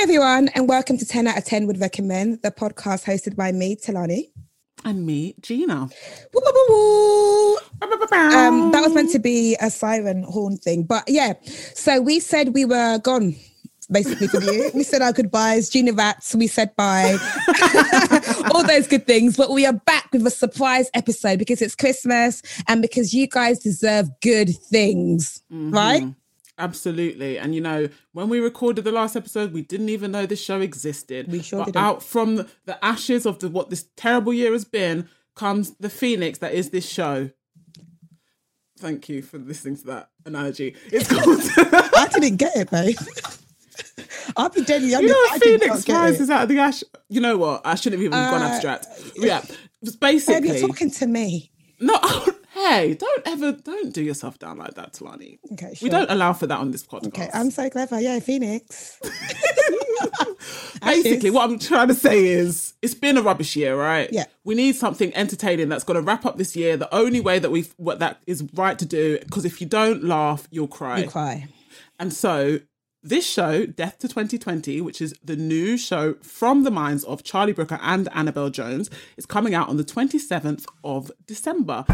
everyone, and welcome to 10 out of 10 Would Recommend, the podcast hosted by me, Talani. And me, Gina. Woo, woo, woo. Um, that was meant to be a siren horn thing. But yeah, so we said we were gone basically for you. we said our goodbyes, Gina Rats, we said bye, all those good things. But we are back with a surprise episode because it's Christmas and because you guys deserve good things, Mhm. right? Absolutely. And you know, when we recorded the last episode, we didn't even know this show existed. We sure but didn't. out from the, ashes of the, what this terrible year has been comes the phoenix that is this show. Thank you for listening to that analogy. It's called I didn't get it, babe. I'll be deadly You know, I did Phoenix not get it. rises out of the ash. You know what? I shouldn't have even gone Uh, abstract. Yeah, it's Babe, basically. you're talking to me. No, hey, don't ever, don't do yourself down like that, Talani. Okay, sure. We don't allow for that on this podcast. Okay, I'm so clever. Yeah, Phoenix. Basically, what I'm trying to say is it's been a rubbish year, right? Yeah. We need something entertaining that's going to wrap up this year. The only way that we what that is right to do, because if you don't laugh, you'll cry. You cry. And so this show, Death to 2020, which is the new show from the minds of Charlie Brooker and Annabel Jones, is coming out on the 27th of December.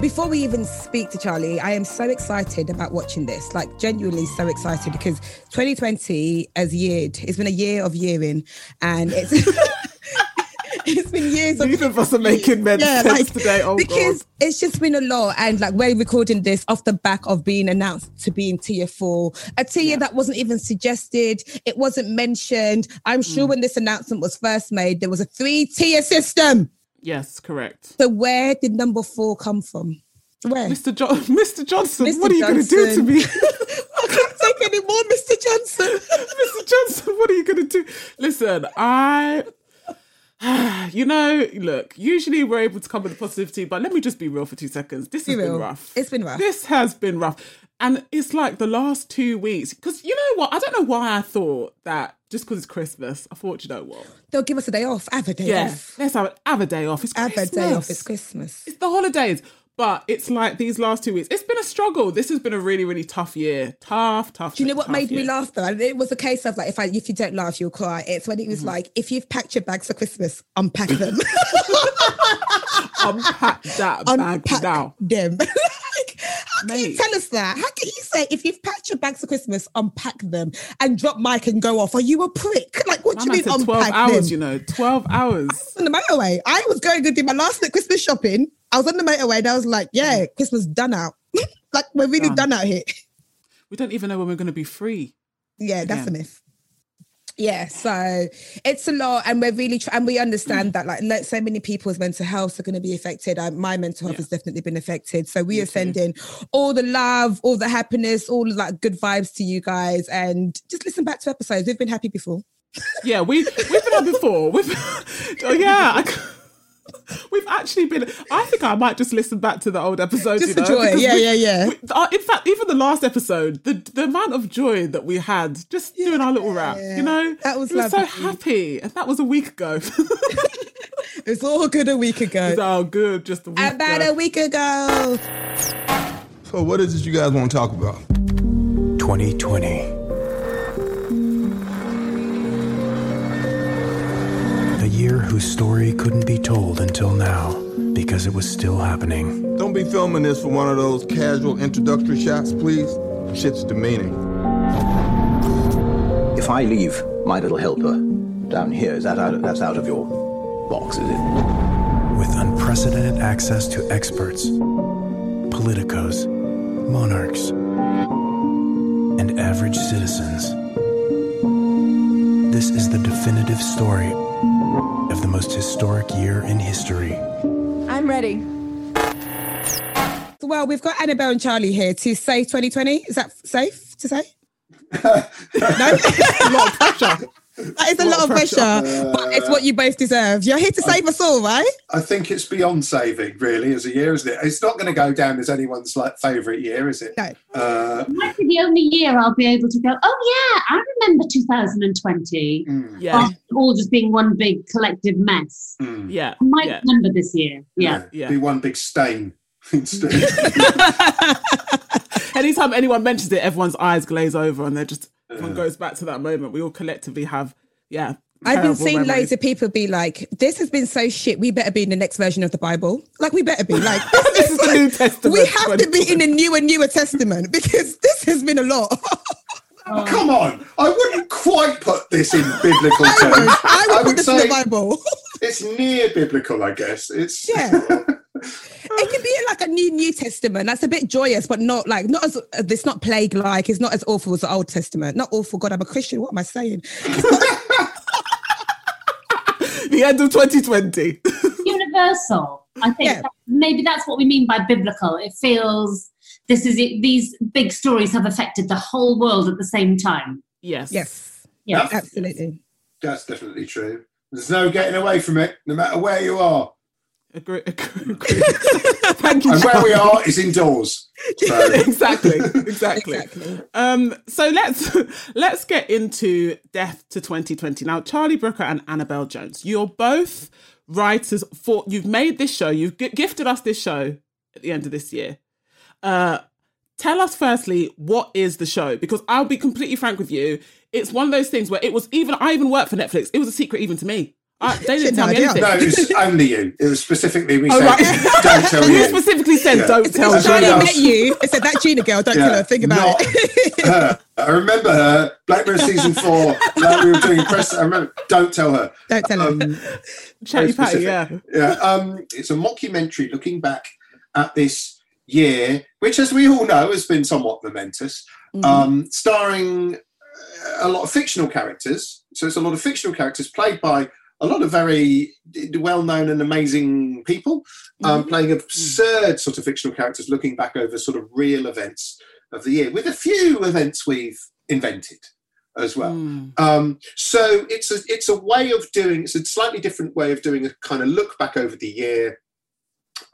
Before we even speak to Charlie, I am so excited about watching this. Like genuinely so excited because 2020 has yeared. It's been a year of yearing, and it's it's been years of Neither of us are making men's sense today. Oh because God. it's just been a lot and like we're recording this off the back of being announced to be in tier four a tier that wasn't even suggested it wasn't mentioned i'm Mm. sure when this announcement was first made there was a three tier system Yes, correct. so where did number four come from where Mr. Jo- Mr. Johnson, Mr. what are you going to do to me? i can't take any more mr johnson Mr. Johnson, what are you going to do? Listen, I. You know, look, usually we're able to come with a positivity, but let me just be real for two seconds. This has Be been rough. It's been rough. This has been rough. And it's like the last two weeks, because you know what? I don't know why I thought that just because it's Christmas, I thought, you know what? they'll give us a day off have a day Yeah, off let's have, have a day off. It's have a day off it's christmas It's the holidays. But it's like these last two weeks, it's been a struggle. This has been a really, really tough year. Tough, tough. Do you know what made me laugh though? And It was a case of like, if I if you don't laugh, you'll cry. It's when it Mm-hmm. was like, if you've packed your bags for Christmas, unpack them. Unpack that bag unpack now. them. how can you tell us that? How can you say if you've packed your bags for Christmas, unpack them and drop mic and go off? Are you a prick? Like, what do you mean said 12 unpack hours, them? you know, 12 hours. on the motorway. I was going to do my last Christmas shopping. I was on the motorway and I was like, yeah, mm. Christmas done out. like we're really Done. done out here. We don't even know when we're going to be free. Yeah, that's Yeah. a myth. Yeah, so it's a lot, and we're really try- and we understand that like so many people's mental health are going to be affected. My mental health Yeah. has definitely been affected. So we Me are too. sending all the love, all the happiness, all the like good vibes to you guys, and just listen back to episodes. We've been happy before. Yeah, we, we've been on before. We've, oh, yeah. I we've actually been, I think I might just listen back to the old episodes. Just you for know, joy. Yeah, we- yeah, yeah. we- uh, in fact, even the last episode, the the amount of joy that we had just doing our little rap, Yeah, you know, that was we were so happy, and that was a week ago. It's all good a week ago. it's all good, just a week About ago. a week ago. So what is it you guys want to talk about? 2020. A year whose story couldn't be told until now because it was still happening. Don't be filming this for one of those casual introductory shots, please. Shit's demeaning. If I leave my little helper down here, is that out of, that's out of your box, is it? With unprecedented access to experts, politicos, monarchs, and average citizens. This is the definitive story of the most historic year in history. I'm ready. Well, we've got Annabel and Charlie here to say 2020. Is that safe to say? no, a lot of pressure. That is a lot of pressure, but it's what you both deserve. You're here to save us all, right? I think it's beyond saving, really, as a year, isn't it? It's not going to go down as anyone's like favourite year, is it? No. Uh, might be the only year I'll be able to go, oh, yeah, I remember 2020. mm, Yeah, After all just being one big collective mess. mm. yeah, I might yeah. remember this year. Yeah. Yeah. Be one big stain instead. Anytime anyone mentions it, everyone's eyes glaze over and they're just everyone goes back to that moment. We all collectively have, yeah. I've been seeing memories. loads of people be like, "This has been so shit. We better be in the next version of the Bible. Like, we better be like, this, This is the New Testament. we have to be in a new and newer testament because this has been a lot. Oh, come on, I wouldn't quite put this in biblical I terms. would, I would I put would this in the say Bible. it's near biblical, I guess. It's Yeah. it can be like a new New Testament. That's a bit joyous, but not like not as it's not plague like. It's not as awful as the Old Testament. Not awful. God, I'm a Christian. What am I saying? the end of 2020. Universal. I think Yeah. that- maybe that's what we mean by biblical. It feels this is it, these big stories have affected the whole world at the same time. yes. Yes, Yes. absolutely. that's definitely true. There's no getting away from it, no matter where you are. Agree, agree, agree. Thank you. And where we are is indoors. So exactly, exactly. Exactly. Um, so let's let's get into Death to 2020. Now, Charlie Brooker and Annabel Jones, you're both writers for. You've made this show. You've gi- gifted us this show at the end of this year. Uh, tell us firstly what is the show because I'll be completely frank with you. It's one of those things where it was even I even worked for Netflix. It was a secret even to me. I, they didn't tell me No, anything. no, it was only you. It was specifically we Oh, said, right. don't tell you you. specifically said Yeah. don't tell That's me. what Charlie met you. I said that Gina girl. Don't Yeah, tell her. Think about not it. her. I remember her. Black Mirror season four. Like we were doing press. I remember. Don't tell her. Don't tell her. Um, Chatty patty, yeah. Yeah, um, it's a mockumentary looking back at this year, which, as we all know, has been somewhat momentous, um, starring a lot of fictional characters. So it's a lot of fictional characters played by a lot of very well-known and amazing people, um, playing absurd sort of fictional characters, looking back over sort of real events of the year, with a few events we've invented as well. Um, so it's a it's a way of doing it's a slightly different way of doing a kind of look back over the year,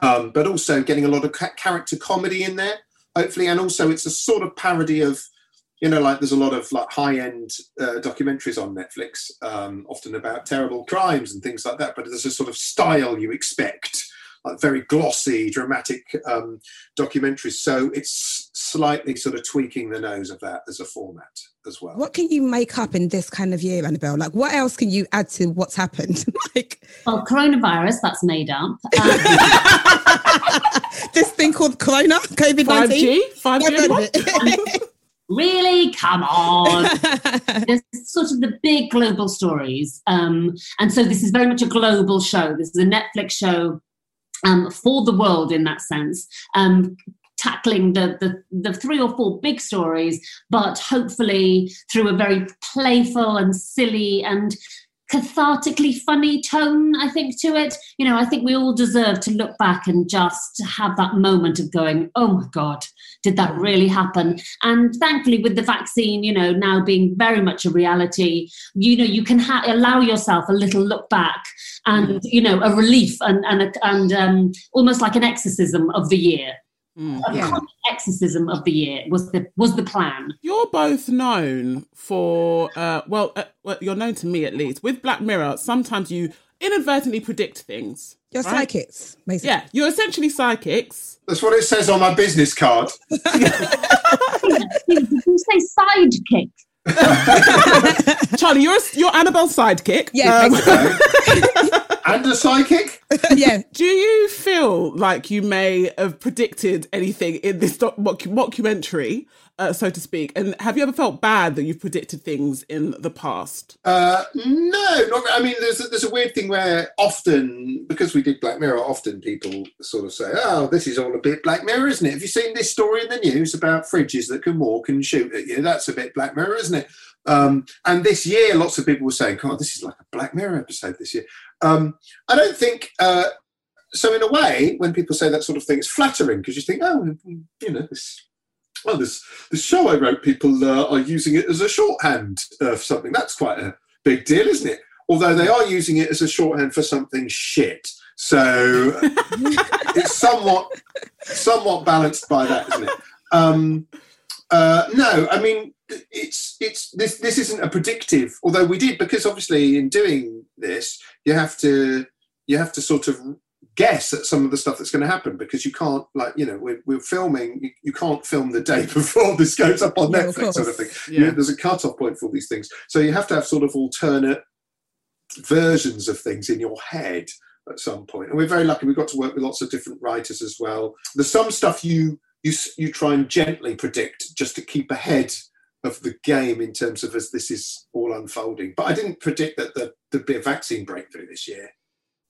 um, but also getting a lot of ca- character comedy in there, hopefully, and also it's a sort of parody of you know like there's a lot of like high end uh, documentaries on Netflix, um, often about terrible crimes and things like that, but there's a sort of style you expect. Like very glossy, dramatic um, documentaries. So it's slightly sort of tweaking the nose of that as a format as well. What can you make up in this kind of year, Annabel? Like, what else can you add to what's happened? like Well, coronavirus, that's made up. Um, this thing called Corona, COVID Five nineteen. G, five G. really? Come on. There's sort of the big global stories. Um, and so this is very much a global show. This is a Netflix show um, for the world in that sense. Um, tackling the, the the three or four big stories but hopefully through a very playful and silly and cathartically funny tone i think to it. You know i think we all deserve to look back and just have that moment of going oh my god did that really happen? And thankfully with the vaccine you know now being very much a reality you know you can ha- allow yourself a little look back and you know a relief and and a, and um, almost like an exorcism of the year a Yeah. exorcism of the year was the was the plan You're both known for, uh, well, uh, well, you're known to me at least. With Black Mirror, sometimes you inadvertently predict things. You're right? psychics, basically. Yeah, you're essentially psychics. That's what it says on my business card. did you say sidekick Charlie, you're a, you're Annabel's sidekick. Yeah, Um, and a psychic. yeah. do you feel like you may have predicted anything in this doc- mock- mockumentary, uh, so to speak? And have you ever felt bad that you've predicted things in the past? Uh, no, not. I mean, there's a, there's a weird thing where often, because we did Black Mirror, often people sort of say, "Oh, this is all a bit Black Mirror, isn't it? Have you seen this story in the news about fridges that can walk and shoot at you? That's a bit Black Mirror, isn't it?" Um, and this year, lots of people were saying, "God, this is like a Black Mirror episode this year." Um, I don't think. Uh, so in a way, when people say that sort of thing, it's flattering because you think, "Oh, you know, this well, this this show I wrote, people uh, are using it as a shorthand uh, for something. That's quite a big deal, isn't it? Although they are using it as a shorthand for something shit. So it's somewhat somewhat balanced by that, isn't it? Um, uh, no, I mean it's it's this this isn't a predictive. Although we did because obviously in doing this you have to you have to sort of guess at some of the stuff that's going to happen because you can't like you know we're, we're filming you, you can't film the day before this goes up on netflix sort of thing. You Yeah. there's a cut-off point for all these things. So you have to have sort of alternate versions of things in your head at some point. And we're very lucky we've got to work with lots of different writers as well. There's some stuff you you you try and gently predict just to keep ahead of the game in terms of as this is all unfolding. But i didn't predict that the, there'd be a vaccine breakthrough this year.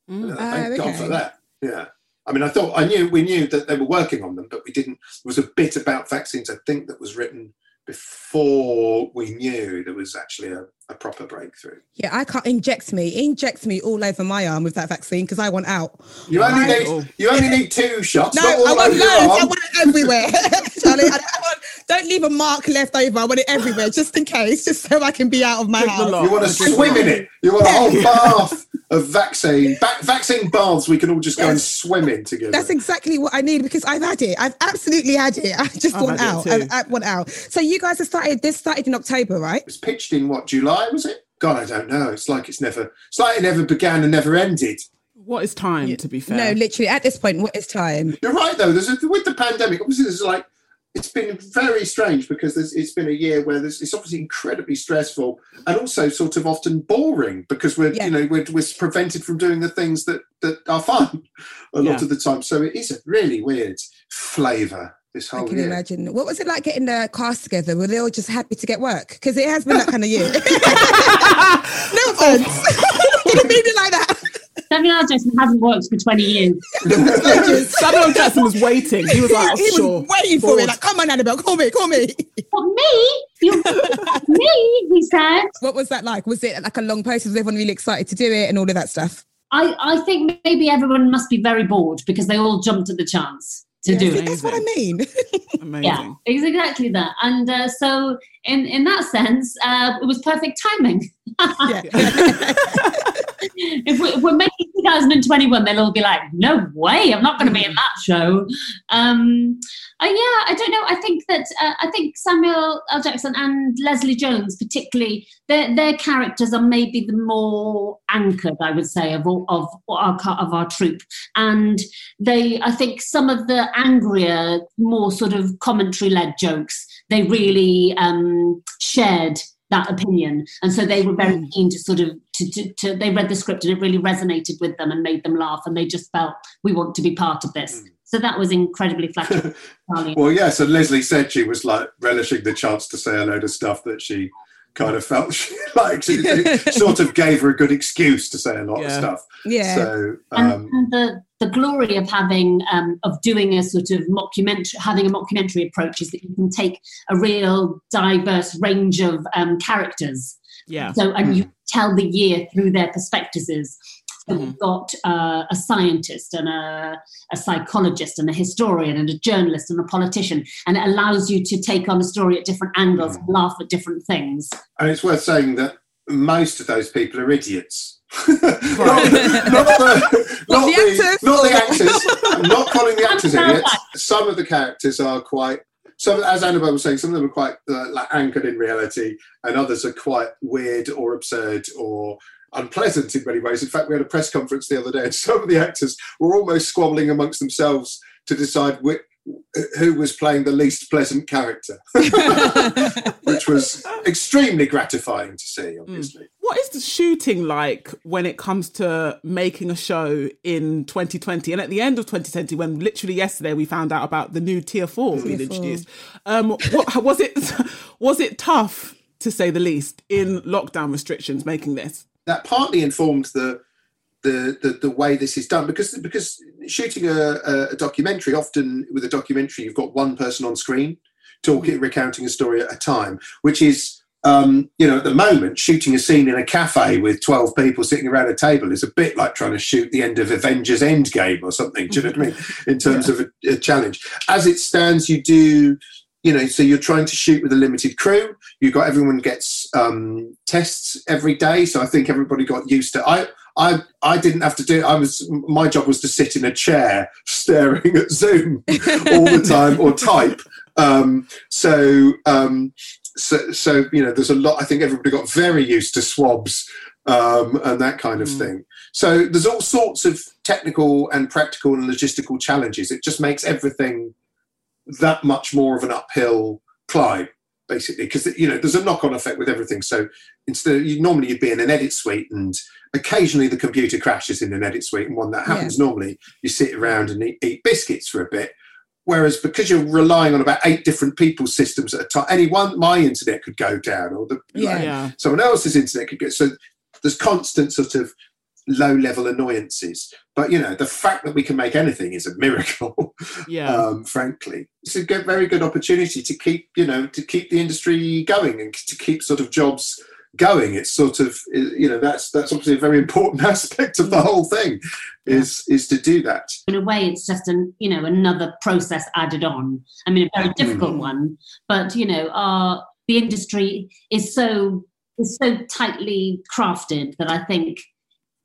Mm. uh, thank God for that. Yeah. I mean, I thought I knew we knew that they were working on them, but we didn't. There was a bit about vaccines, I think, that was written before we knew there was actually a, a proper breakthrough. Yeah, I can't inject me, inject me all over my arm with that vaccine because I want out. You only Right. need you only need two shots. No, all I want loads. I want it everywhere. Charlie, I, I want, don't leave a mark left over. I want it everywhere, just in case, just so I can be out of my Drink house. You want to swim in it. You want a whole bath of vaccine, ba- vaccine baths. We can all just go and swim in together. That's exactly what I need because I've had it. I've absolutely had it. I just I've want had out. too. I, I want out. So you guys have started. This started in October, right? it was pitched in what July was it? God, I don't know. It's like it's never. It's like it never began and never ended. What is time, to be fair? No, literally at this point, what is time? You're right though. There's a, with the pandemic. Obviously, there's like it's been very strange because there's, it's been a year where there's, it's obviously incredibly stressful and also sort of often boring because we're Yeah. you know we're, we're prevented from doing the things that that are fun a lot Yeah. of the time. So it is a really weird flavour this I whole can year. imagine. What was it like getting the cast together? Were they all just happy to get work? Because it has been that kind of year. no offense. Didn't mean it like that. Samuel L. Jackson hasn't worked for 20 years. Samuel L. Jackson was waiting. He was like, oh, he was sure. waiting for Bored. it. Like, come on, Annabel, call me, call me. What, me? You, me? He said. What was that like? Was it like a long process? Was everyone really excited to do it and all of that stuff? I, I think maybe everyone must be very bored because they all jumped at the chance to do it. That's what I mean. Amazing. Yeah, it's exactly that. And uh, so, in in that sense, uh, it was perfect timing. if, we, if we're making 2021, they'll all be like, "No way, I'm not going to be in that show." Um, uh, yeah, I don't know. I think that uh, I think Samuel L. Jackson and Leslie Jones, particularly, their their characters are maybe the more anchored, I would say, of all, of our of our troupe, and they. I think some of the angrier, more sort of commentary led jokes, they really um, shared that opinion. And so they were very keen to sort of to, to, to they read the script and it really resonated with them and made them laugh and they just felt we want to be part of this. So that was incredibly flattering. Well, yes, and Leslie said she was like relishing the chance to say a load of stuff that she kind of felt she like she, it sort of gave her a good excuse to say a lot of stuff. Yeah. So and, um, and the the glory of having um, of doing a sort of mockumentary having a mockumentary approach is that you can take a real diverse range of um, characters Yeah. So, and you tell the year through their perspectives. So Mhm. we've got uh, a scientist and a, a psychologist and a historian and a journalist and a politician, and it allows you to take on a story at different angles and laugh at different things. and it's worth saying that most of those people are idiots. not, not the, not the the, actors. not the actors. I'm not calling the actors I'm idiots. Some of the characters are quite. Some, as Annabel was saying, some of them are quite uh, like anchored in reality, and others are quite weird or absurd or unpleasant in many ways. In fact, we had a press conference the other day, and some of the actors were almost squabbling amongst themselves to decide which, who was playing the least pleasant character, which was extremely gratifying to see. Obviously, What is the shooting like when it comes to making a show in 2020 and at the end of 2020 when literally yesterday we found out about the new tier 4 being Tier four. introduced um what was it was it tough to say the least in lockdown restrictions making this that partly informed the the, the, the way this is done because because shooting a, a, documentary often with a documentary you've got one person on screen talking recounting a story at a time which is um, you know at the moment shooting a scene in a cafe with 12 people sitting around a table is a bit like trying to shoot the end of avengers endgame or something do you know what i mean? In terms of a, a challenge. As it stands you do you know so you're trying to shoot with a limited crew. You've got everyone gets um, tests every day so i think everybody got used to i I, I didn't have to do I was my job was to sit in a chair staring at Zoom all the time or type. Um, so, um, so so you know there's a lot I think everybody got very used to swabs um, and that kind of Mm. thing. So there's all sorts of technical and practical and logistical challenges. It just makes everything that much more of an uphill climb, basically, because you know there's a knock-on effect with everything. So instead, you, normally you'd be in an edit suite, and occasionally the computer crashes in an edit suite, and when that happens, normally you sit around and eat, eat biscuits for a bit. Whereas because you're relying on about eight different people's systems at a time, any one my internet could go down, or the Yeah. like, Yeah. someone else's internet could go. So there's constant sort of low level annoyances. But you know, the fact that we can make anything is a miracle. Yeah. um, frankly, it's a good, very good opportunity to keep you know to keep the industry going and to keep sort of jobs going. It's sort of you know that's that's obviously a very important aspect of the whole thing is is to do that. in a way it's just an you know another process added on i mean a very difficult one but you know our the industry is so is so tightly crafted that i think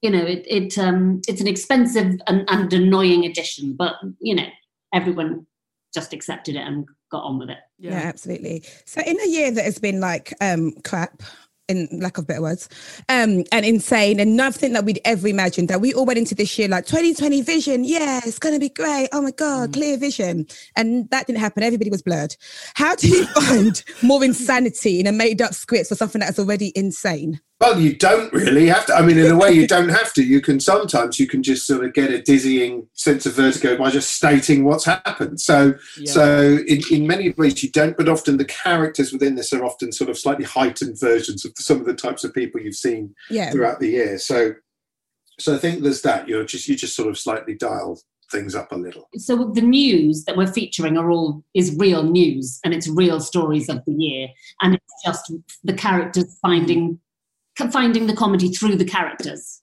you know it, it um it's an expensive and, and annoying addition but you know everyone just accepted it and got on with it Yeah. absolutely. So in a year that has been like um crap, in lack of better words, um, and insane and nothing that we'd ever imagined that we all went into this year like 2020 vision, yeah, it's gonna be great. Oh my god, clear vision. And that didn't happen. Everybody was blurred. How do you find more insanity in a made up script for something that's already insane? Well, you don't really have to. I mean, in a way, you don't have to. You can sometimes you can just sort of get a dizzying sense of vertigo by just stating what's happened. So, Yeah. so in, in many ways you don't. But often the characters within this are often sort of slightly heightened versions of some of the types of people you've seen Yeah. throughout the year. So, so I think there's that. You're just you just sort of slightly dial things up a little. so the news that we're featuring are all is real news and it's real stories of the year and it's just the characters finding finding the comedy through the characters.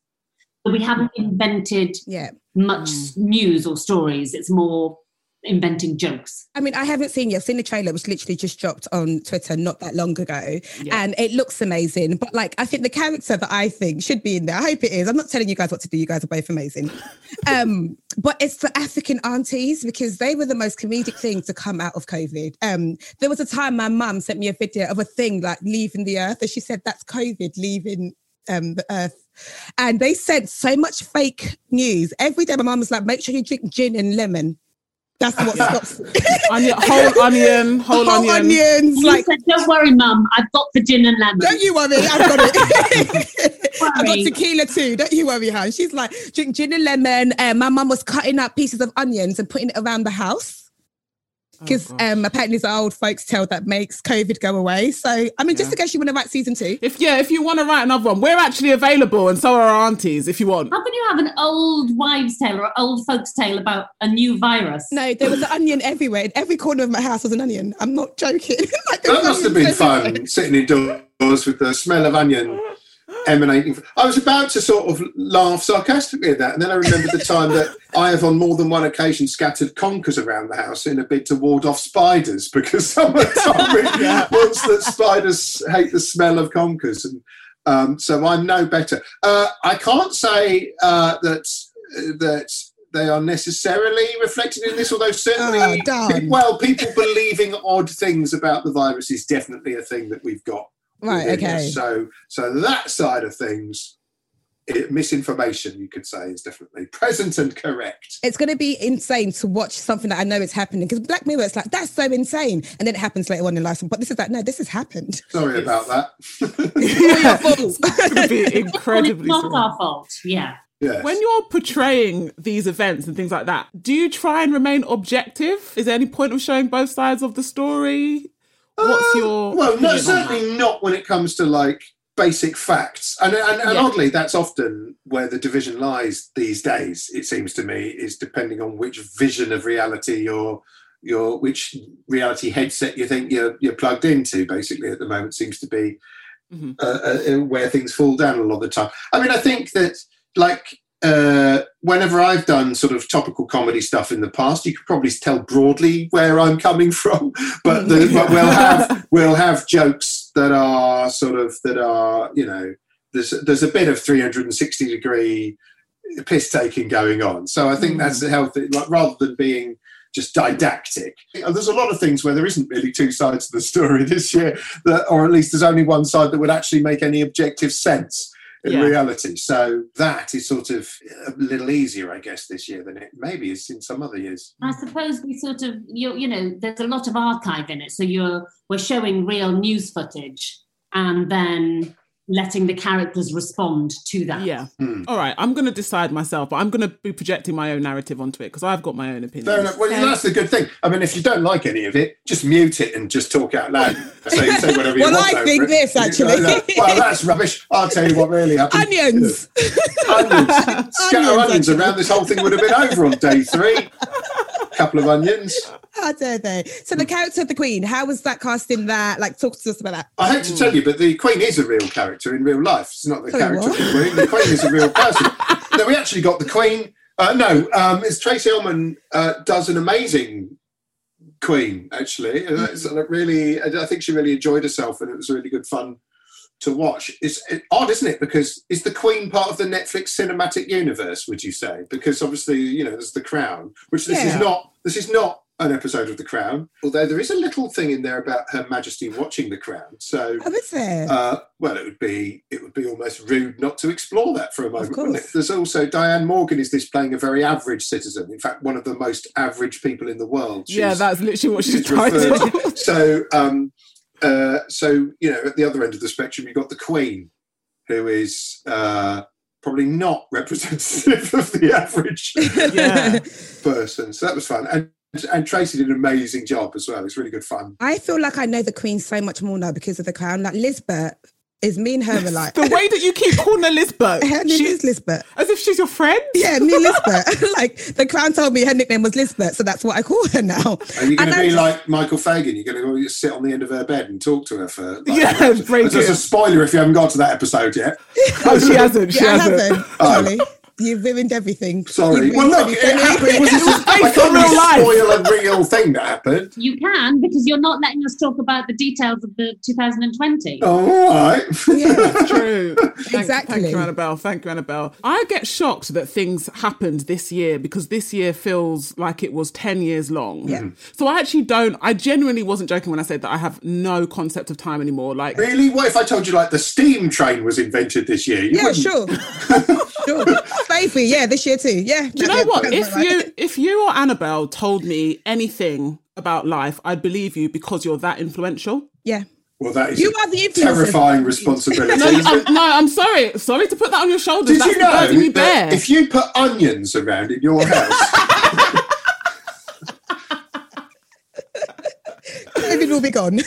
So we haven't invented Yeah. much mm. news or stories. It's more inventing jokes I mean, I haven't seen yet. I've seen the trailer, which literally just dropped on Twitter not that long ago, Yeah. and it looks amazing. But like, I think the character that I think should be in there. I hope it is. I'm not telling you guys what to do. You guys are both amazing. um, but it's the African aunties because they were the most comedic thing to come out of COVID. Um, there was a time my mum sent me a video of a thing like leaving the earth, and she said that's COVID leaving um the earth. And they sent so much fake news every day. My mum was like, "Make sure you drink gin and lemon." That's what stops. Onion, whole onion, whole, whole onion. onions. Like, said, don't worry mum i've got the gin and lemon don't you worry, I've got it. I got tequila too. Don't you worry, Han. She's like, drink gin and lemon. And my mum was cutting up pieces of onions and putting it around the house. Because um, apparently it's an old folks tale that makes COVID go away. So, I mean, just in case you want to write season two. If yeah, if you want to write another one, we're actually available, and so are our aunties. If you want, how can you have an old wives tale or an old folks tale about a new virus No, there was an onion everywhere. In every corner of my house was an onion. I'm not joking. Like, That must have been everywhere. fun sitting indoors with the smell of onion emanating. From, I was about to sort of laugh sarcastically at that, and then I remembered the time that I have on more than one occasion scattered conkers around the house in a bid to ward off spiders because someone told me once that spiders hate the smell of conkers, and um, so I'm no better. Uh, I can't say uh, that that. They are necessarily reflected in this, although certainly, Oh, well, people believing odd things about the virus is definitely a thing that we've got Right, okay. us. So, so that side of things, it, misinformation, you could say, is definitely present and correct. It's going to be insane to watch something that I know is happening because Black Mirror, it's like, that's so insane. And then it happens later on in life. But this is like, no, this has happened. Sorry about that. it's going to be it's not our fault yeah yes. When you're portraying these events and things like that, do you try and remain objective? Is there any point of showing both sides of the story? What's Um, your well? No, certainly not when it comes to like basic facts, and and, and Yeah. oddly, that's often where the division lies these days. It seems to me is depending on which vision of reality you're. Your which reality headset you think you're you're plugged into basically at the moment seems to be Mhm. uh, uh, where things fall down a lot of the time. I mean, I think that like uh, whenever I've done sort of topical comedy stuff in the past, you could probably tell broadly where I'm coming from, but, the, mm. but we'll have we'll have jokes that are sort of that are you know there's there's a bit of 360 degree piss taking going on. So I think mm. that's healthy, like rather than being just didactic. There's a lot of things where there isn't really two sides to the story this year, that, or at least there's only one side that would actually make any objective sense. In Yeah. reality. So that is sort of a little easier, I guess, this year than it maybe is in some other years. I suppose we sort of you you know there's a lot of archive in it, so you're we're showing real news footage and then letting the characters respond to that. Yeah. Hmm. All right. I'm going to decide myself, but I'm going to be projecting my own narrative onto it because I've got my own opinion. Fair enough. Well, that's the good thing. I mean, if you don't like any of it, just mute it and just talk out loud. So you say whatever you Well, want. I over think it. this, actually. well, that's rubbish. I'll tell you what really happened. Onions. onions. Scatter Onions, onions around. This whole thing would have been over on day three. Couple of onions. How dare they? So the character of the Queen, how was that casting that? Like, talk to us about that. I hate to tell you, but the Queen is a real character in real life. It's not the Sorry, character what? of the Queen. The Queen is a real person. no, we actually got the Queen. Uh, no, um, it's Tracey Ullman uh, does an amazing Queen. Actually, and really. I think she really enjoyed herself, and it was really good fun to watch. It's odd, isn't it? Because is the Queen part of the Netflix cinematic universe? Would you say? Because obviously, you know, there's the Crown, which this Yeah. is not. This is not an episode of the Crown. Although there is a little thing in there about Her Majesty watching the Crown. So. Oh, is there? Uh, well, it would be it would be almost rude not to explore that for a moment. wouldn't course. it? There's also Diane Morgan is this playing a very average citizen. In fact, one of the most average people in the world. yeah, that's literally what she's she's trying to to. So, um, uh, so you know, at the other end of the spectrum, you've got the Queen, who is uh, probably not representative of the average Yeah. person. So that was fun, and and Tracey did an amazing job as well. It's really good fun. I feel like I know the Queen so much more now because of the Crown. Like Lisbeth is me and her are like. The way that you keep calling her Lisbeth, her name she- is Lisbeth. as if she's your friend. Yeah, me Lisbeth. like the Crown told me her nickname was Lisbeth, so that's what I call her now. Are you going And to I be just- like Michael Fagan? You're going to go sit on the end of her bed and talk to her for. Like, Yeah, break There's a spoiler if you haven't got to that episode yet. Oh, she hasn't. She Yeah, hasn't. haven't. Charlie, you've ruined everything. Sorry. You've Well, ruined look, everything. happened. It was, was I based can't on real really life. spoil a real thing that happened. You can because you're not letting us talk about the details of the 2020. Oh, all right. That's true. Thank- Exactly. Thank you, Annabel. Thank you, Annabel. I get shocked that things happened this year because this year feels like it was 10 years long. Yeah. So I actually don't, I genuinely wasn't joking when I said that I have no concept of time anymore. Like, really? What if I told you like the steam train was invented this year? You Yeah, wouldn't- sure. sure. Baby, yeah, this year too. Yeah. do you know what? If you if you or Annabel told me anything about life, I'd believe you because you're that influential. Yeah. Well, that is You are the influencer. terrifying responsibility. No, I'm, no, I'm sorry. Sorry to put that on your shoulders. Did That's you know you that if you put onions around in your house, will be gone.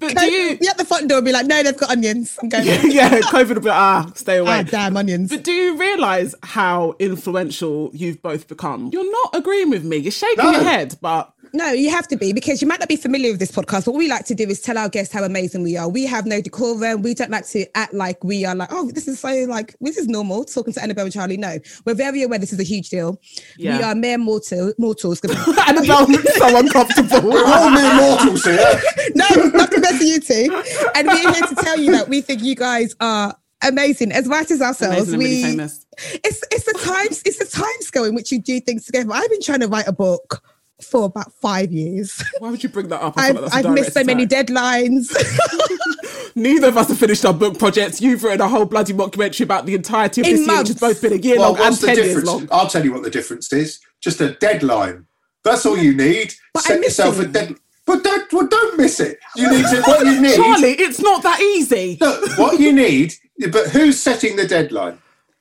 But do you? Be at the front door and be like, no, they've got onions. I'm going, yeah, COVID will be like, ah, stay away. ah, damn onions. But do you realise how influential you've both become? You're not agreeing with me. You're shaking No. your head, but No, you have to be because you might not be familiar with this podcast. What we like to do is tell our guests how amazing we are. We have no decorum. We don't like to act like we are like, oh, this is so like this is normal. Talking to Annabel and Charlie. No, we're very aware this is a huge deal. We are mere mortal mortals. Annabel looks so uncomfortable. we're all mere mortals here. no, not compared to you two. And we're here to tell you that we think you guys are amazing, as right as ourselves. Amazing and really we it's it's the times it's the time scale in which you do things together. I've been trying to write a book for about five years. Why would you bring that up? I I've, like that's a I've missed so direct many deadlines. Neither of us have finished our book projects. You've written a whole bloody documentary about the entirety of In this year, which has both been a year Well, long and what's the ten years long. I'll tell you what the difference is. Just a deadline. That's all you need. But Set I'm yourself a deadline. But don't, well, don't miss it. You need to. What you need. Charlie, it's not that easy. Look, what you need. But who's setting the deadline?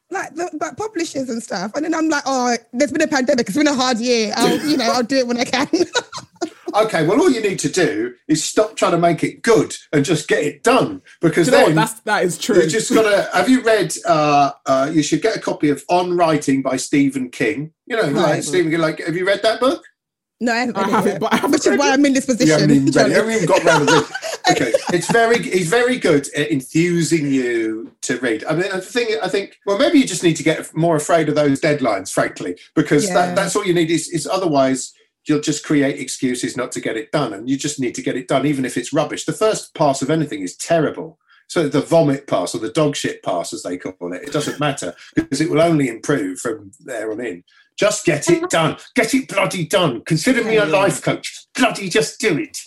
Like the but publishers and stuff. And then I'm like, oh, there's been a pandemic. It's been a hard year. I'll, you know, I'll do it when I can. Okay, well, all you need to do is stop trying to make it good and just get it done. Because Do you know what? then That's that is true. you just gotta. Have you read? Uh, uh, you should get a copy of On Writing by Stephen King. You know, like Right. Stephen King. Like, have you read that book? No, I haven't. I read it haven't, but I haven't Which is why. I'm in this You position. haven't even, read it. Charlie. You haven't even got round to. Okay, it's very he's very good at enthusing you to read. I mean, the thing I think, well, maybe you just need to get more afraid of those deadlines, frankly, because Yeah. that, that's all you need. Is, is otherwise you'll just create excuses not to get it done, and you just need to get it done, even if it's rubbish. The first pass of anything is terrible. So the vomit pass or the dog shit pass, as they call it, it doesn't matter because it will only improve from there on in. Just get it uh-huh. done. Get it bloody done. Consider me a life coach. bloody just do it.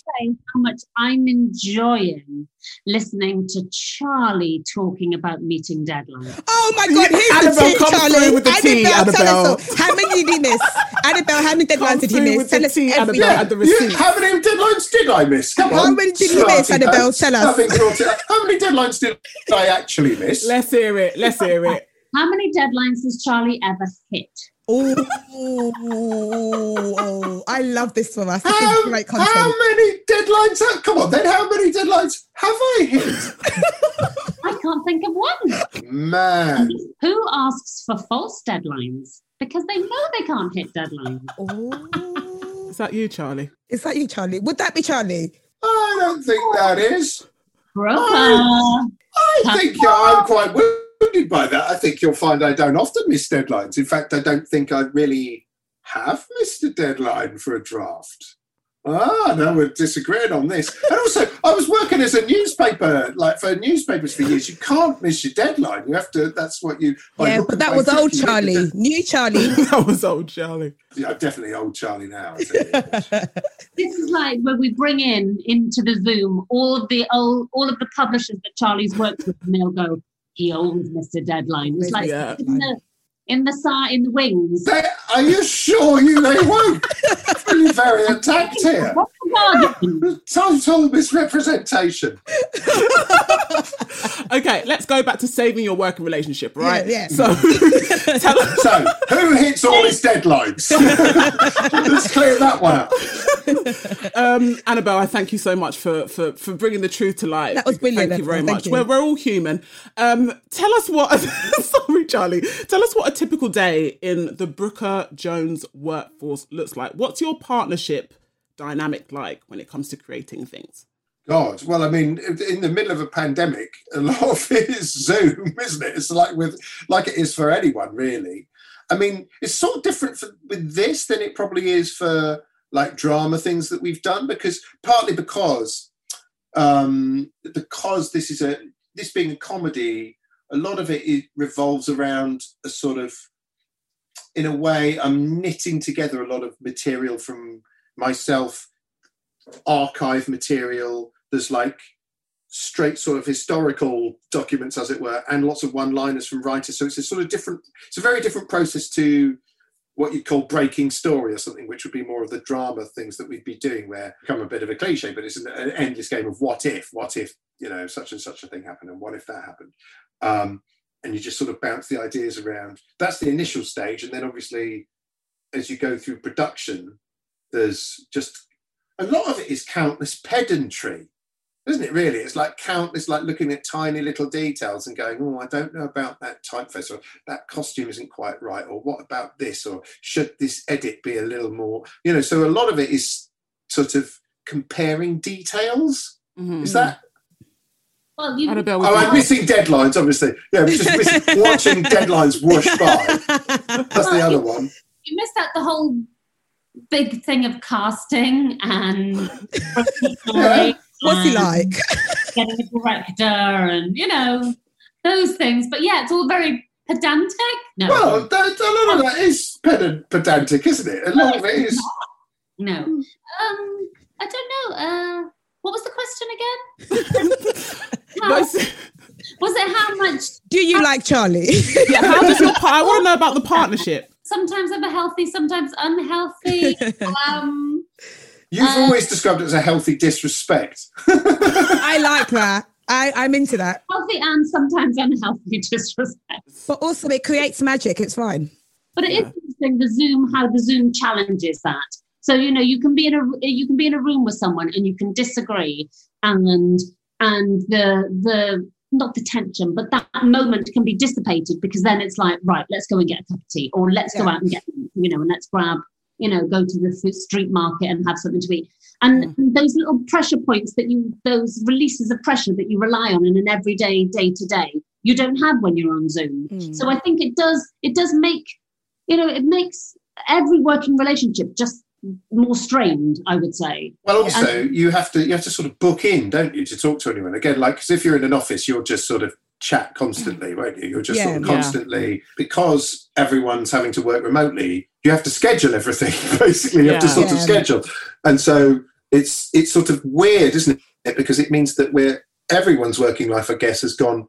How much I'm enjoying listening to Charlie talking about meeting deadlines. Oh my God, here's Annabel, the tea, come Charlie. through with the tea, Annabel, tell us all. How many did he miss? Annabel, how many Come deadlines did he miss? with Tell the us tea, everything. Annabel, and the receipt. how many deadlines did I miss? Come How on. many did you miss, Smarty Annabel? Tell us. Having brought it- How many deadlines did I actually miss? Let's hear it. Let's hear it. How many deadlines has Charlie ever hit? Oh, oh, I love this for us. This is How, great how many deadlines? Have, come on, then how many deadlines have I hit? I can't think of one. Man, Who asks for false deadlines? Because they know they can't hit deadlines. Oh. Is that you, Charlie? Is that you, Charlie? Would that be Charlie? I don't think that is. Brooker. I think I'm quite wounded by that. I think you'll find I don't often miss deadlines. In fact, I don't think I really have missed a deadline for a draft. Ah, no, we're disagreeing on this. And also, I was working as a newspaper, like for newspapers for years. You can't miss your deadline. You have to. That's what you. yeah, but that was old you hit the Charlie. dead- New Charlie. that was old Charlie. Yeah, definitely old Charlie now. I tell. This is like when we bring in into the Zoom all of the old, all of the publishers that Charlie's worked with, and they'll go, "He owns Mr. Deadline." It's like Yeah. in the in the side in the wings. They, are you sure you they won't? Feeling very attacked here. What's the bargain? Total misrepresentation. Okay, let's go back to saving your working relationship, right? Yeah, yeah. So tell us. So, who hits all his deadlines? Let's clear that one up. Um, Annabel, I thank you so much for, for, for bringing the truth to light. That was brilliant, Thank you very Annabel. much. You. We're, we're all human. Um, tell us what, sorry, Charlie, tell us what a typical day in the Brooker Jones workforce looks like. What's your partnership dynamic like when it comes to creating things? God, well, I mean, in the middle of a pandemic, a lot of it is Zoom, isn't it? It's like with, like it is for anyone, really. I mean, it's sort of different for, with this than it probably is for like drama things that we've done, because partly because, um, because this is a this being a comedy, a lot of it, it revolves around a sort of, in a way, I'm knitting together a lot of material from myself archive material. There's like straight sort of historical documents, as it were, and lots of one-liners from writers. So it's a sort of different. It's a very different process to what you'd call breaking story or something, which would be more of the drama things that we'd be doing, where become a bit of a cliche, but it's an, an endless game of what if, what if you know such and such a thing happened, and what if that happened. Um, and you just sort of bounce the ideas around. That's the initial stage, and then obviously, as you go through production, there's just a lot of it is countless pedantry, isn't it? Really, it's like countless, like looking at tiny little details and going, "Oh, I don't know about that typeface, or that costume isn't quite right, or what about this, or should this edit be a little more?" You know, so a lot of it is sort of comparing details. Mhm. Is that? Well, you, Annabel, Oh, I'm you- missing deadlines, obviously. Yeah, just missing, watching deadlines whoosh by. That's the other one. you missed out the whole big thing of casting and Yeah. What's he like? getting a director and you know those things. But yeah, it's all very pedantic. No, Well, that, a lot of that is pedantic, isn't it? A lot of it is. no. Um, I don't know. Uh, what was the question again? How- was it how much? Do you like Charlie? yeah, how does your par- I want to know about the partnership. Sometimes I'm healthy, sometimes unhealthy. um, You've Uh, always described it as a healthy disrespect. I like that. I, I'm into that. healthy and sometimes unhealthy disrespect. But also, it creates magic. It's fine. But it is interesting the Zoom how the Zoom challenges that. So you know you can be in a you can be in a room with someone and you can disagree and and the the not the tension but that moment can be dissipated because then it's like right let's go and get a cup of tea or let's go out and get you know and let's grab you know go to the street market and have something to eat. And, and those little pressure points that you those releases of pressure that you rely on in an everyday day to day you don't have when you're on Zoom. Mm. so I think it does it does make you know it makes every working relationship just more strained. I would say. Well, also you have to you have to sort of book in, don't you, to talk to anyone again? Like, because if you're in an office, you're just sort of chat constantly, mm. won't you? You're just Yeah. sort of Yeah. constantly because everyone's having to work remotely. You have to schedule everything. Basically, you have to Yeah. sort of schedule, and so it's it's sort of weird, isn't it? Because it means that we're everyone's working life, I guess, has gone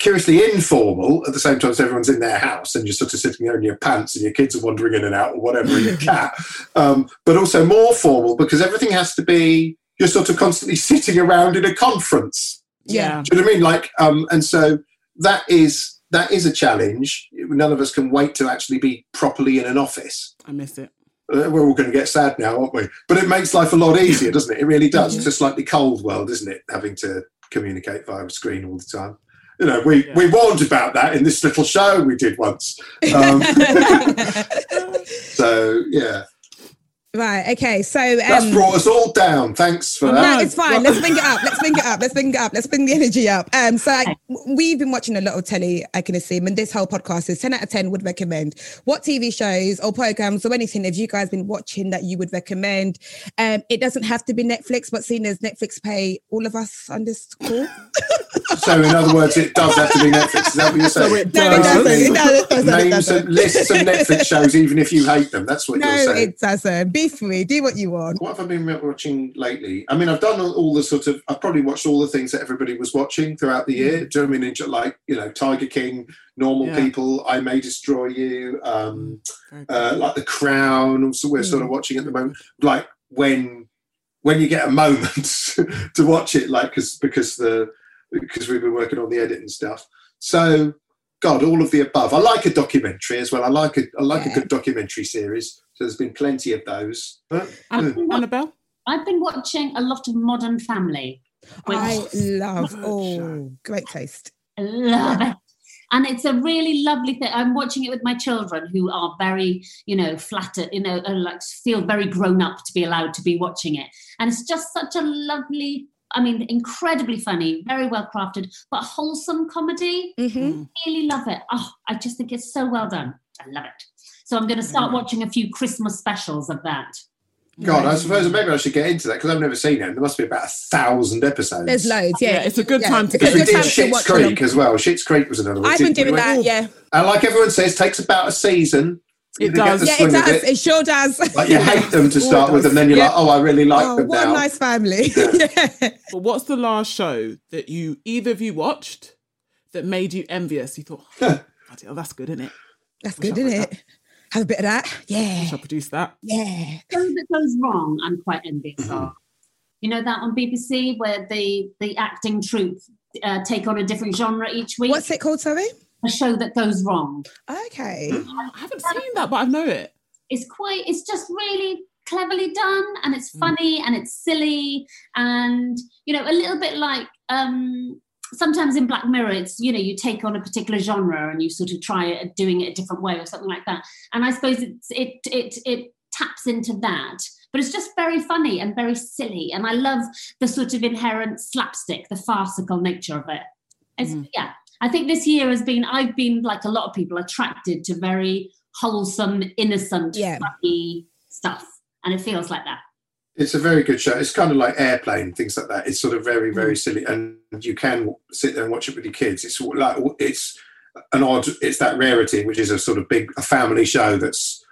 curiously informal at the same time as everyone's in their house and you're sort of sitting there in your pants and your kids are wandering in and out or whatever, and your cat. Um, but also more formal because everything has to be, you're sort of constantly sitting around in a conference. Yeah. Do you know what I mean? Like, um, and so that is that is a challenge. None of us can wait to actually be properly in an office. I miss it. Uh, We're all going to get sad now, aren't we? But it makes life a lot easier, doesn't it? It really does. It's a slightly cold world, isn't it? Having to communicate via a screen all the time. You know, we, we warned about that in this little show we did once. Um, so yeah, right. Okay. So that's um, brought us all down. Thanks for I No, that. it's fine. Let's bring it up. Let's bring it up. Let's bring it up. Let's bring the energy up. Um, so I, we've been watching a lot of telly, I can assume, and this whole podcast is 10 out of 10 would recommend. What TV shows or programs or anything have you guys been watching that you would recommend? Um, it doesn't have to be Netflix, but seeing as Netflix pay all of us on this call. So in other words, it does have to be Netflix. Is that what you're saying? No, it doesn't. It doesn't. It doesn't. It Name doesn't. some lists of Netflix shows, even if you hate them. That's what No, you're saying. No, it doesn't. Be free. Do what you want. What have I been watching lately? I mean, I've done all, all the sort of. I've probably watched all the things that everybody was watching throughout the year. Do you know I mean? Like you know, Tiger King, Normal Yeah. People, I May Destroy You, um, Very uh, like The Crown. Also, we're sort of watching at the moment. Like when when you get a moment to watch it, like because because the because we've been working on the edit and stuff. So. God, all of the above. I like a documentary as well. I like a I like Yeah. a good documentary series. So there's been plenty of those. But, An- uh, Annabel? I've been watching a lot of Modern Family. which I love. Good Oh, great taste. I love it. And it's a really lovely thing. I'm watching it with my children who are very, you know, flattered, you know, like feel very grown up to be allowed to be watching it. And it's just such a lovely, I mean, incredibly funny, very well crafted, but wholesome comedy. hmm Really love it. Oh, I just think it's so well done. I love it. So I'm going to start watching a few Christmas specials of that. God, I suppose maybe I should get into that because I've never seen it. There must be about a thousand episodes. There's loads. Yeah, Yeah, it's a good Yeah. time to It's get a We good did time to Schitt's watch Creek them. as well. Schitt's Creek was another one. I've been did- we doing went- that. Yeah, And like everyone says, takes about a season. It does. yeah, it does. It sure does. Like you hate them to start with, and then you're Yeah. like, oh, I really like oh, them what now. a nice family. yeah. But what's the last show that you either of you watched that made you envious? You thought, oh, bloody hell, that's good, isn't it? That's Wish good, isn't read it? Have a bit of that. Yeah, Wish I produced that. yeah. show that goes wrong, I'm quite envious of. You know that on BBC where the the acting troupe uh, take on a different genre each week. What's it called, sorry? A show that goes wrong? Okay. I haven't seen that, but I know it. It's quite. It's just really cleverly done, and it's funny and it's silly, and you know a little bit like. um Sometimes in Black Mirror, it's you know you take on a particular genre and you sort of try it, doing it a different way or something like that. And I suppose it's, it it it taps into that, but it's just very funny and very silly. And I love the sort of inherent slapstick, the farcical nature of it. It's, Yeah, I think this year has been. I've been like a lot of people attracted to very wholesome, innocent, Yeah. funny stuff, and it feels like that. It's a very good show. It's kind of like Airplane, things like that. It's sort of very, Mm. very silly, and you can sit there and watch it with your kids. It's like it's an odd. It's that rarity, which is a sort of big a family show that's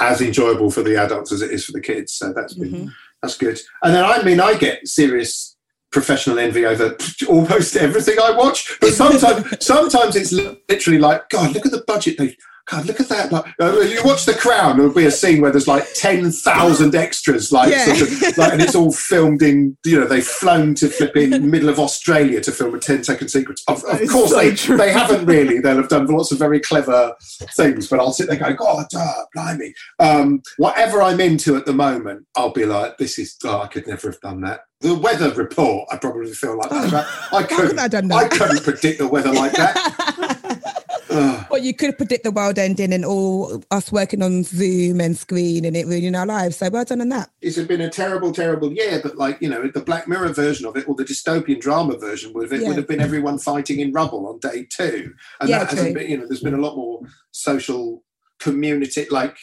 as enjoyable for the adults as it is for the kids. So that's been Mm-hmm. that's good. And then I mean, I get serious professional envy over almost everything I watch. But sometimes, sometimes it's literally like, God, look at the budget they. God, look at that! Like, uh, you watch The Crown, there'll be a scene where there's like ten thousand extras, like, Yeah. sort of, like, and it's all filmed in. You know, they've flown to flipping middle of Australia to film a 10-second sequence. Of, of course, so they true. they haven't really. They'll have done lots of very clever things, but I'll sit there going, God, uh, blimey! Um, whatever I'm into at the moment, I'll be like, this is. Oh, I could never have done that. The weather report, I probably feel like that. about. I couldn't. I done I couldn't predict the weather like that. Ugh. Well, you could predict the world ending and all us working on Zoom and screen and it ruining our lives. So well done on that. it's been a terrible, terrible year. But like you know, the Black Mirror version of it, or the dystopian drama version of it, Yeah. would have been everyone fighting in rubble on day two, and Yeah, that hasn't been. You know, there's been a lot more social community. Like,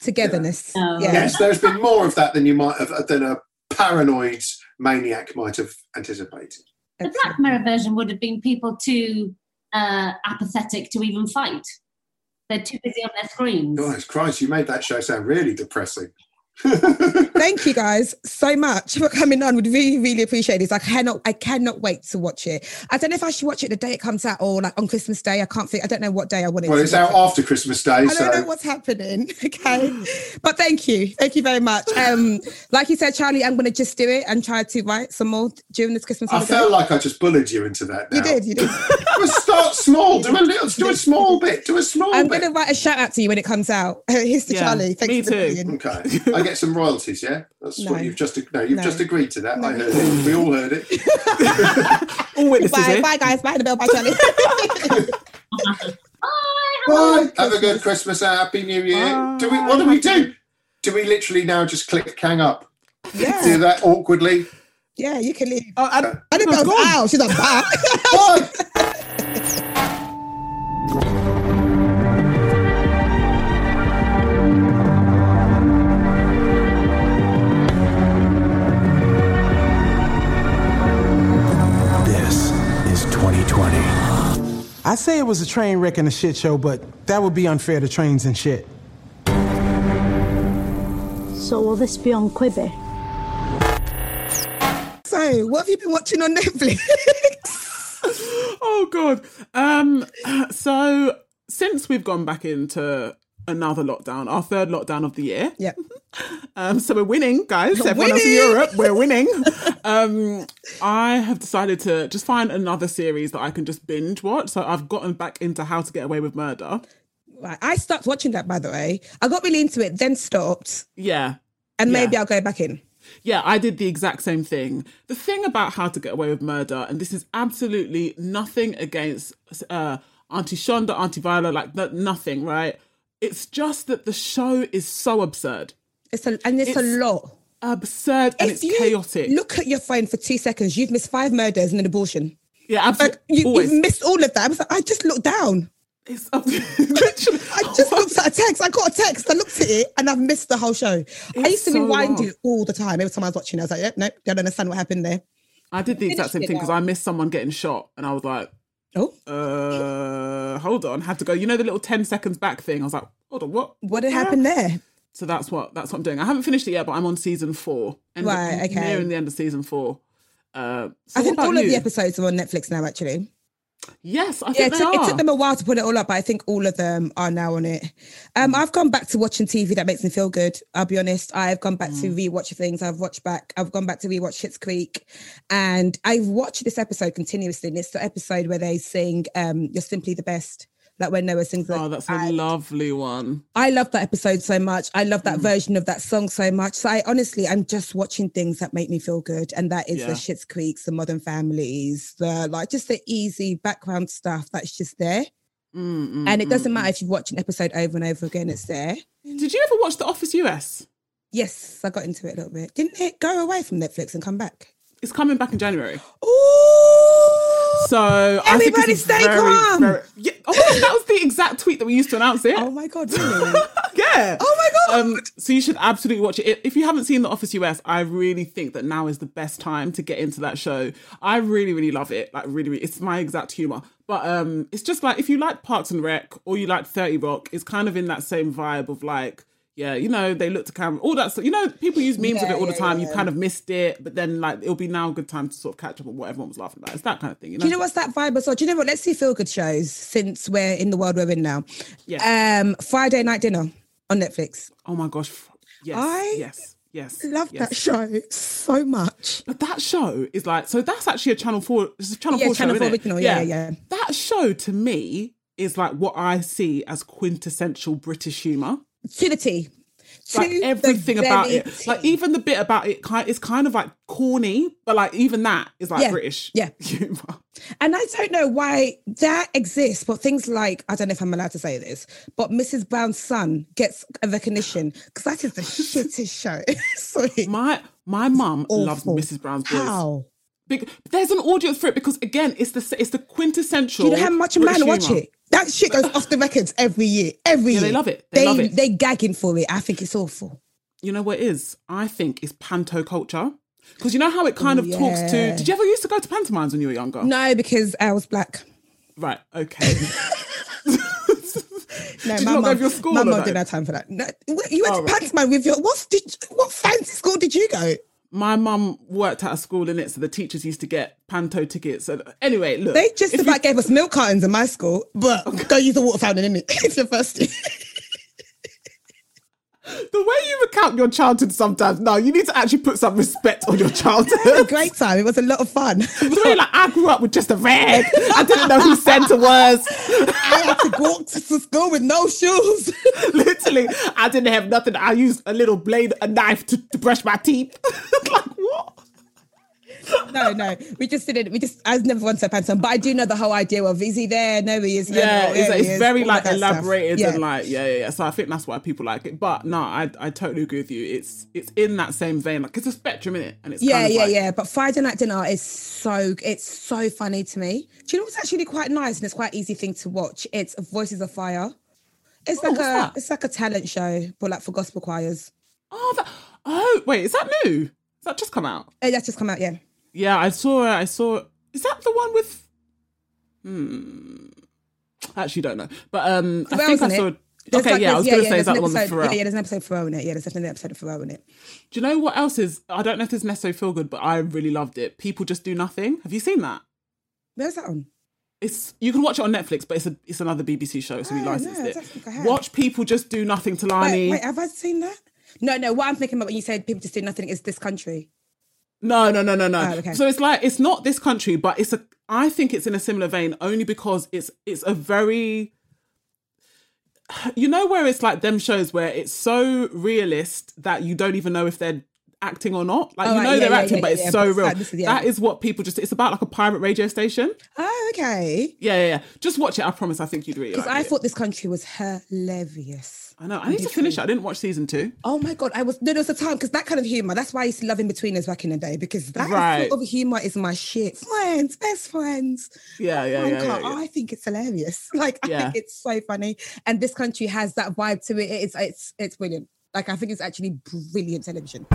Togetherness. Oh. Yeah. yes, there's been more of that than you might have than a paranoid maniac might have anticipated. The Black Mirror version would have been people too uh, apathetic to even fight. They're too busy on their screens. Guys, Christ, you made that show sound really depressing. Thank you guys so much for coming on. Would really, really appreciate this. I cannot, I cannot wait to watch it. I don't know if I should watch it the day it comes out or like on Christmas Day. I can't think. I don't know what day I want it. Well, to it's out it. after Christmas Day, I so don't know what's happening. Okay. But thank you. Thank you very much. Um, like you said, Charlie, I'm gonna just do it and try to write some more during this Christmas I holiday. felt like I just bullied you into that. Now. you did, you did. Start small. Do a little. Do a small bit. Do a small I'm bit. gonna write a shout out to you when it comes out. Here's to Yeah, Charlie. Thanks me for too. the. Okay, I get some royalties. Yeah, that's No. what you've just. No, you've No. just agreed to that. I heard it. We all heard it. All witnesses Bye, here. bye, guys. Bye, Annabel. Bye, Charlie. Bye. Have a good Christmas. and Happy New Year. Do we? What do we do? Do we literally now just click hang up? Yeah. Do that awkwardly. yeah. You can leave. Oh, and, Annabel's gone. out. She's like, bye. I say it was a train wreck and a shit show, but that would be unfair to trains and shit. So will this be on Quibi? So, what have you been watching on Netflix? Oh god. Um so since we've gone back into another lockdown, our third lockdown of the year. yep. Um so we're winning, guys. Everyone else in Winning! Europe, we're winning. um I have decided to just find another series that I can just binge watch. So I've gotten back into How to Get Away with Murder. Right. I stopped watching that, by the way. I got really into it, then stopped, Yeah. and maybe Yeah. I'll go back in. Yeah, I did the exact same thing. The thing about How to Get Away with Murder, and this is absolutely nothing against uh, Auntie Shonda, Auntie Viola, like nothing, right? It's just that the show is so absurd, It's a and it's, a lot. absurd, and If it's chaotic. Look at your phone for two seconds. You've missed five murders and an abortion. yeah, absolutely. Like, you, you've missed all of that. I, was like, I just looked down. It's literally. I just looked at a text. I got a text. I looked at it and I've missed the whole show. I used to so rewind long. it all the time. Every time I was watching, I was like, yep, nope, don't understand what happened there. I did the exact same thing because. I missed someone getting shot, and I was like, Oh, uh, hold on, had to go. You know the little ten seconds back thing. I was like, hold on, what? what did happen there? So that's what that's what I'm doing. I haven't finished it yet, but I'm on season four. And Right, okay. Nearing the end of season four. Uh, so I think all about of the episodes are on Netflix now, actually. Yes, I Yeah, think it they took, it took them a while to put it all up, but I think all of them are now on it. Um, I've gone back to watching TV that makes me feel good. I'll be honest. I've gone back to rewatch things. I've watched back. I've gone back to rewatch Schitt's Creek, and I've watched this episode continuously. And it's the episode where they sing um, "You're Simply the Best." Like when Noah sings. oh, like, that's a lovely one. I love that episode so much. I love Mm. that version of that song so much. So I honestly, I'm just watching things that make me feel good, and that is Yeah. the Schitt's Creeks, the Modern Families, the like just the easy background stuff that's just there. Mm, mm, And it doesn't mm, matter if you watch an episode over and over again; it's there. mm. Did you ever watch The Office US? Yes, I got into it a little bit. Didn't it go away from Netflix and come back? It's coming back in January. Ooh! So Everybody stay very, calm. very- yeah. Oh, that was the exact tweet that we used to announce it. Oh my god, really? yeah. Oh my god! Um, so you should absolutely watch it. If you haven't seen The Office US, I really think that now is the best time to get into that show. I really, really love it. Like really, really it's my exact humor. But um, it's just like if you like Parks and Rec or you like Thirty Rock, it's kind of in that same vibe of like. Yeah, you know, they look to camera, all that stuff. You know, people use memes of it all the time. yeah. You kind of missed it, but then like it'll be now a good time to sort of catch up on what everyone was laughing about. It's that kind of thing, you know. Do you know what's that vibe as well? Do you know what? Let's see feel good shows since we're in the world we're in now. Yeah. Um, Friday Night Dinner on Netflix. oh my gosh, yes, I yes, yes. Love yes. that show so much. But that show is like so. That's actually a Channel Four. It's a Channel Yeah, Four Channel show, 4 isn't it? original, yeah, yeah. That show to me is like what I see as quintessential British humor. To the T. Like everything about it, like even the bit about it, kind it's kind of like corny, but like even that is like Yeah, British yeah. humor. And I don't know why that exists, but things like I don't know if I'm allowed to say this, but Mrs. Brown's son gets a recognition because that is the shittest show. Sorry. My my mum loves Mrs. Brown's Boys. How? Big, there's an audience for it because again, it's the it's the quintessential. Do you know how much a man watch it? That shit goes off the records every year. Every Yeah, year. they love it. They love it. They gagging for it. I think it's awful. You know what it is? I think it's panto culture. Because you know how it kind Oh, of talks to. Did you ever used to go to pantomimes when you were younger? No, because I was black. Right. Okay. No, Did you my mum, to your school my or mum no? didn't have time for that. No, you went Oh, to right. pantomime with your what? Did what fancy school did you go? My mum worked at a school in it, so the teachers used to get panto tickets. So anyway, look, They just about you- gave us milk cartons in my school, but go use the water fountain in it if you're thirsty. The way you recount your childhood sometimes. No, you need to actually put some respect on your childhood. It was a great time. It was a lot of fun. Way, like I grew up with just a rag. I didn't know who Santa was. I had to walk to school with no shoes. Literally, I didn't have nothing. I used a little blade, a knife to, to brush my teeth. like? No, no, we just didn't. We just. I was never once to a pantomime, but I do know the whole idea of is he there? No, he is. Yeah, no, it's, it's is, very like of that stuff. elaborated Yeah. and like yeah, yeah, yeah. So I think that's why people like it. But no, I I totally agree with you. It's it's in that same vein. Like it's a spectrum in it, and it's Yeah, kind of yeah, like, yeah. But Friday Night Dinner is so it's so funny to me. Do you know what's actually quite nice and it's quite easy thing to watch? It's Voices of Fire. It's Oh, like a that? it's like a talent show, but like for gospel choirs. Oh, that, oh, wait, is that new? Has that just come out? Oh, that's just come out, yeah. Yeah, I saw. I saw. Is that the one with? Hmm. I actually don't know, but um, I think I it. saw. There's okay, like- yeah, I was going to say is that one with Pharrell? Yeah, yeah, there's an episode of Pharrell in it. Yeah, there's definitely an episode of Pharrell in it. Do you know what else is? I don't know if this necessarily feel good, but I really loved it. People just do nothing. Have you seen that? Where's that on? It's you can watch it on Netflix, but it's a it's another BBC show, so we Oh, licensed no, it. don't think I have. Watch people just do nothing to Wait, wait, have I seen that? No, no. What I'm thinking about when you said people just do nothing is this country. No, no, no, no, no. Oh, okay. So it's like it's not this country, but it's a. I think it's in a similar vein only because it's it's a very. You know where it's like them shows where it's so realist that you don't even know if they're acting or not. Like Oh, you know they're yeah, acting, yeah, but it's so real. is-. That is what people just. It's about like a pirate radio station. Oh, okay. Yeah, yeah, yeah. Just watch it. I promise. I think you'd really Because like I it. thought this country was hilarious. I know. I need to finish it. I didn't watch season two. Oh my god, I was no, there was a time because that kind of humor. That's why I used to love Inbetweeners back in the day because that Right. sort of humor is my shit. Friends, best friends. Yeah, yeah, Oh, yeah, yeah. I think it's hilarious. Like I think it's so funny, and this country has that vibe to it. It's it's it's brilliant. Like I think it's actually brilliant television.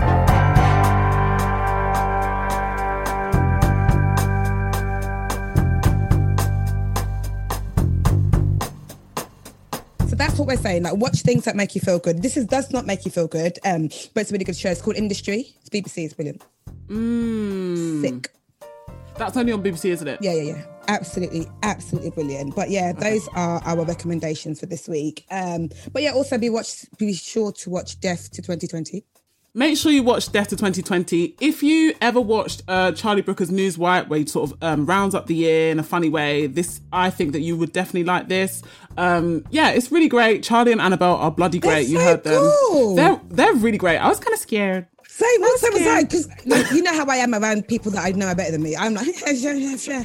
What we're saying. Like, watch things that make you feel good. This is does not make you feel good, um, but it's a really good show. It's called Industry. It's BBC. It's brilliant. Mm. Sick. That's only on BBC, isn't it? Yeah, yeah, yeah. Absolutely, absolutely brilliant. But yeah, those are our recommendations for this week. Um, but yeah, also be watch be sure to watch Death to 2020. Make sure you watch Death to 2020. If you ever watched uh, Charlie Brooker's Newswipe, where he sort of um, rounds up the year in a funny way, this I think that you would definitely like this. Um, yeah, it's really great. Charlie and Annabel are bloody great. you so heard them. cool. They're they're really great. I was kind of scared. Same, what same was I? Because you know how I am around people that I know are better than me. I'm like, yeah, yeah, yeah, yeah.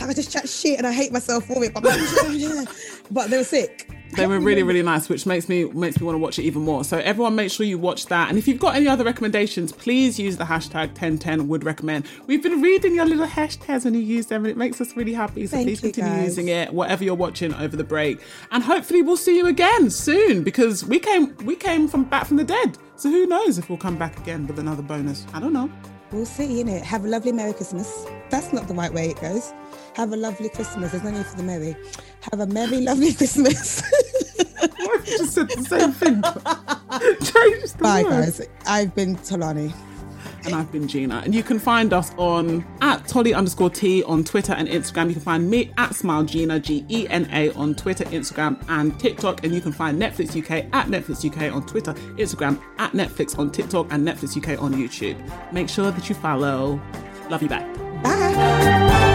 Like I just chat shit and I hate myself for it. But, like, yeah, yeah. but they were sick. They were really, really nice, which makes me makes me want to watch it even more. So everyone, make sure you watch that. And if you've got any other recommendations, please use the hashtag 1010 would recommend. We've been reading your little hashtags when you use them, and it makes us really happy. So Thank please continue guys. using it, whatever you're watching over the break. And hopefully we'll see you again soon because we came we came from back from the dead. So who knows if we'll come back again with another bonus? I don't know. We'll see, You innit? Have a lovely Merry Christmas. That's not the right way it goes. Have a lovely Christmas. There's no need for the Merry. Have a merry, lovely Christmas. I just said the same thing. Change the Bye, word. guys. I've been Tolani. And I've been Gena. And you can find us on at Tolly underscore T on Twitter and Instagram. You can find me at Smile Gena, G E N A, on Twitter, Instagram, and TikTok. And you can find Netflix UK at Netflix UK on Twitter, Instagram, at Netflix on TikTok, and Netflix UK on YouTube. Make sure that you follow. Love you back. Bye.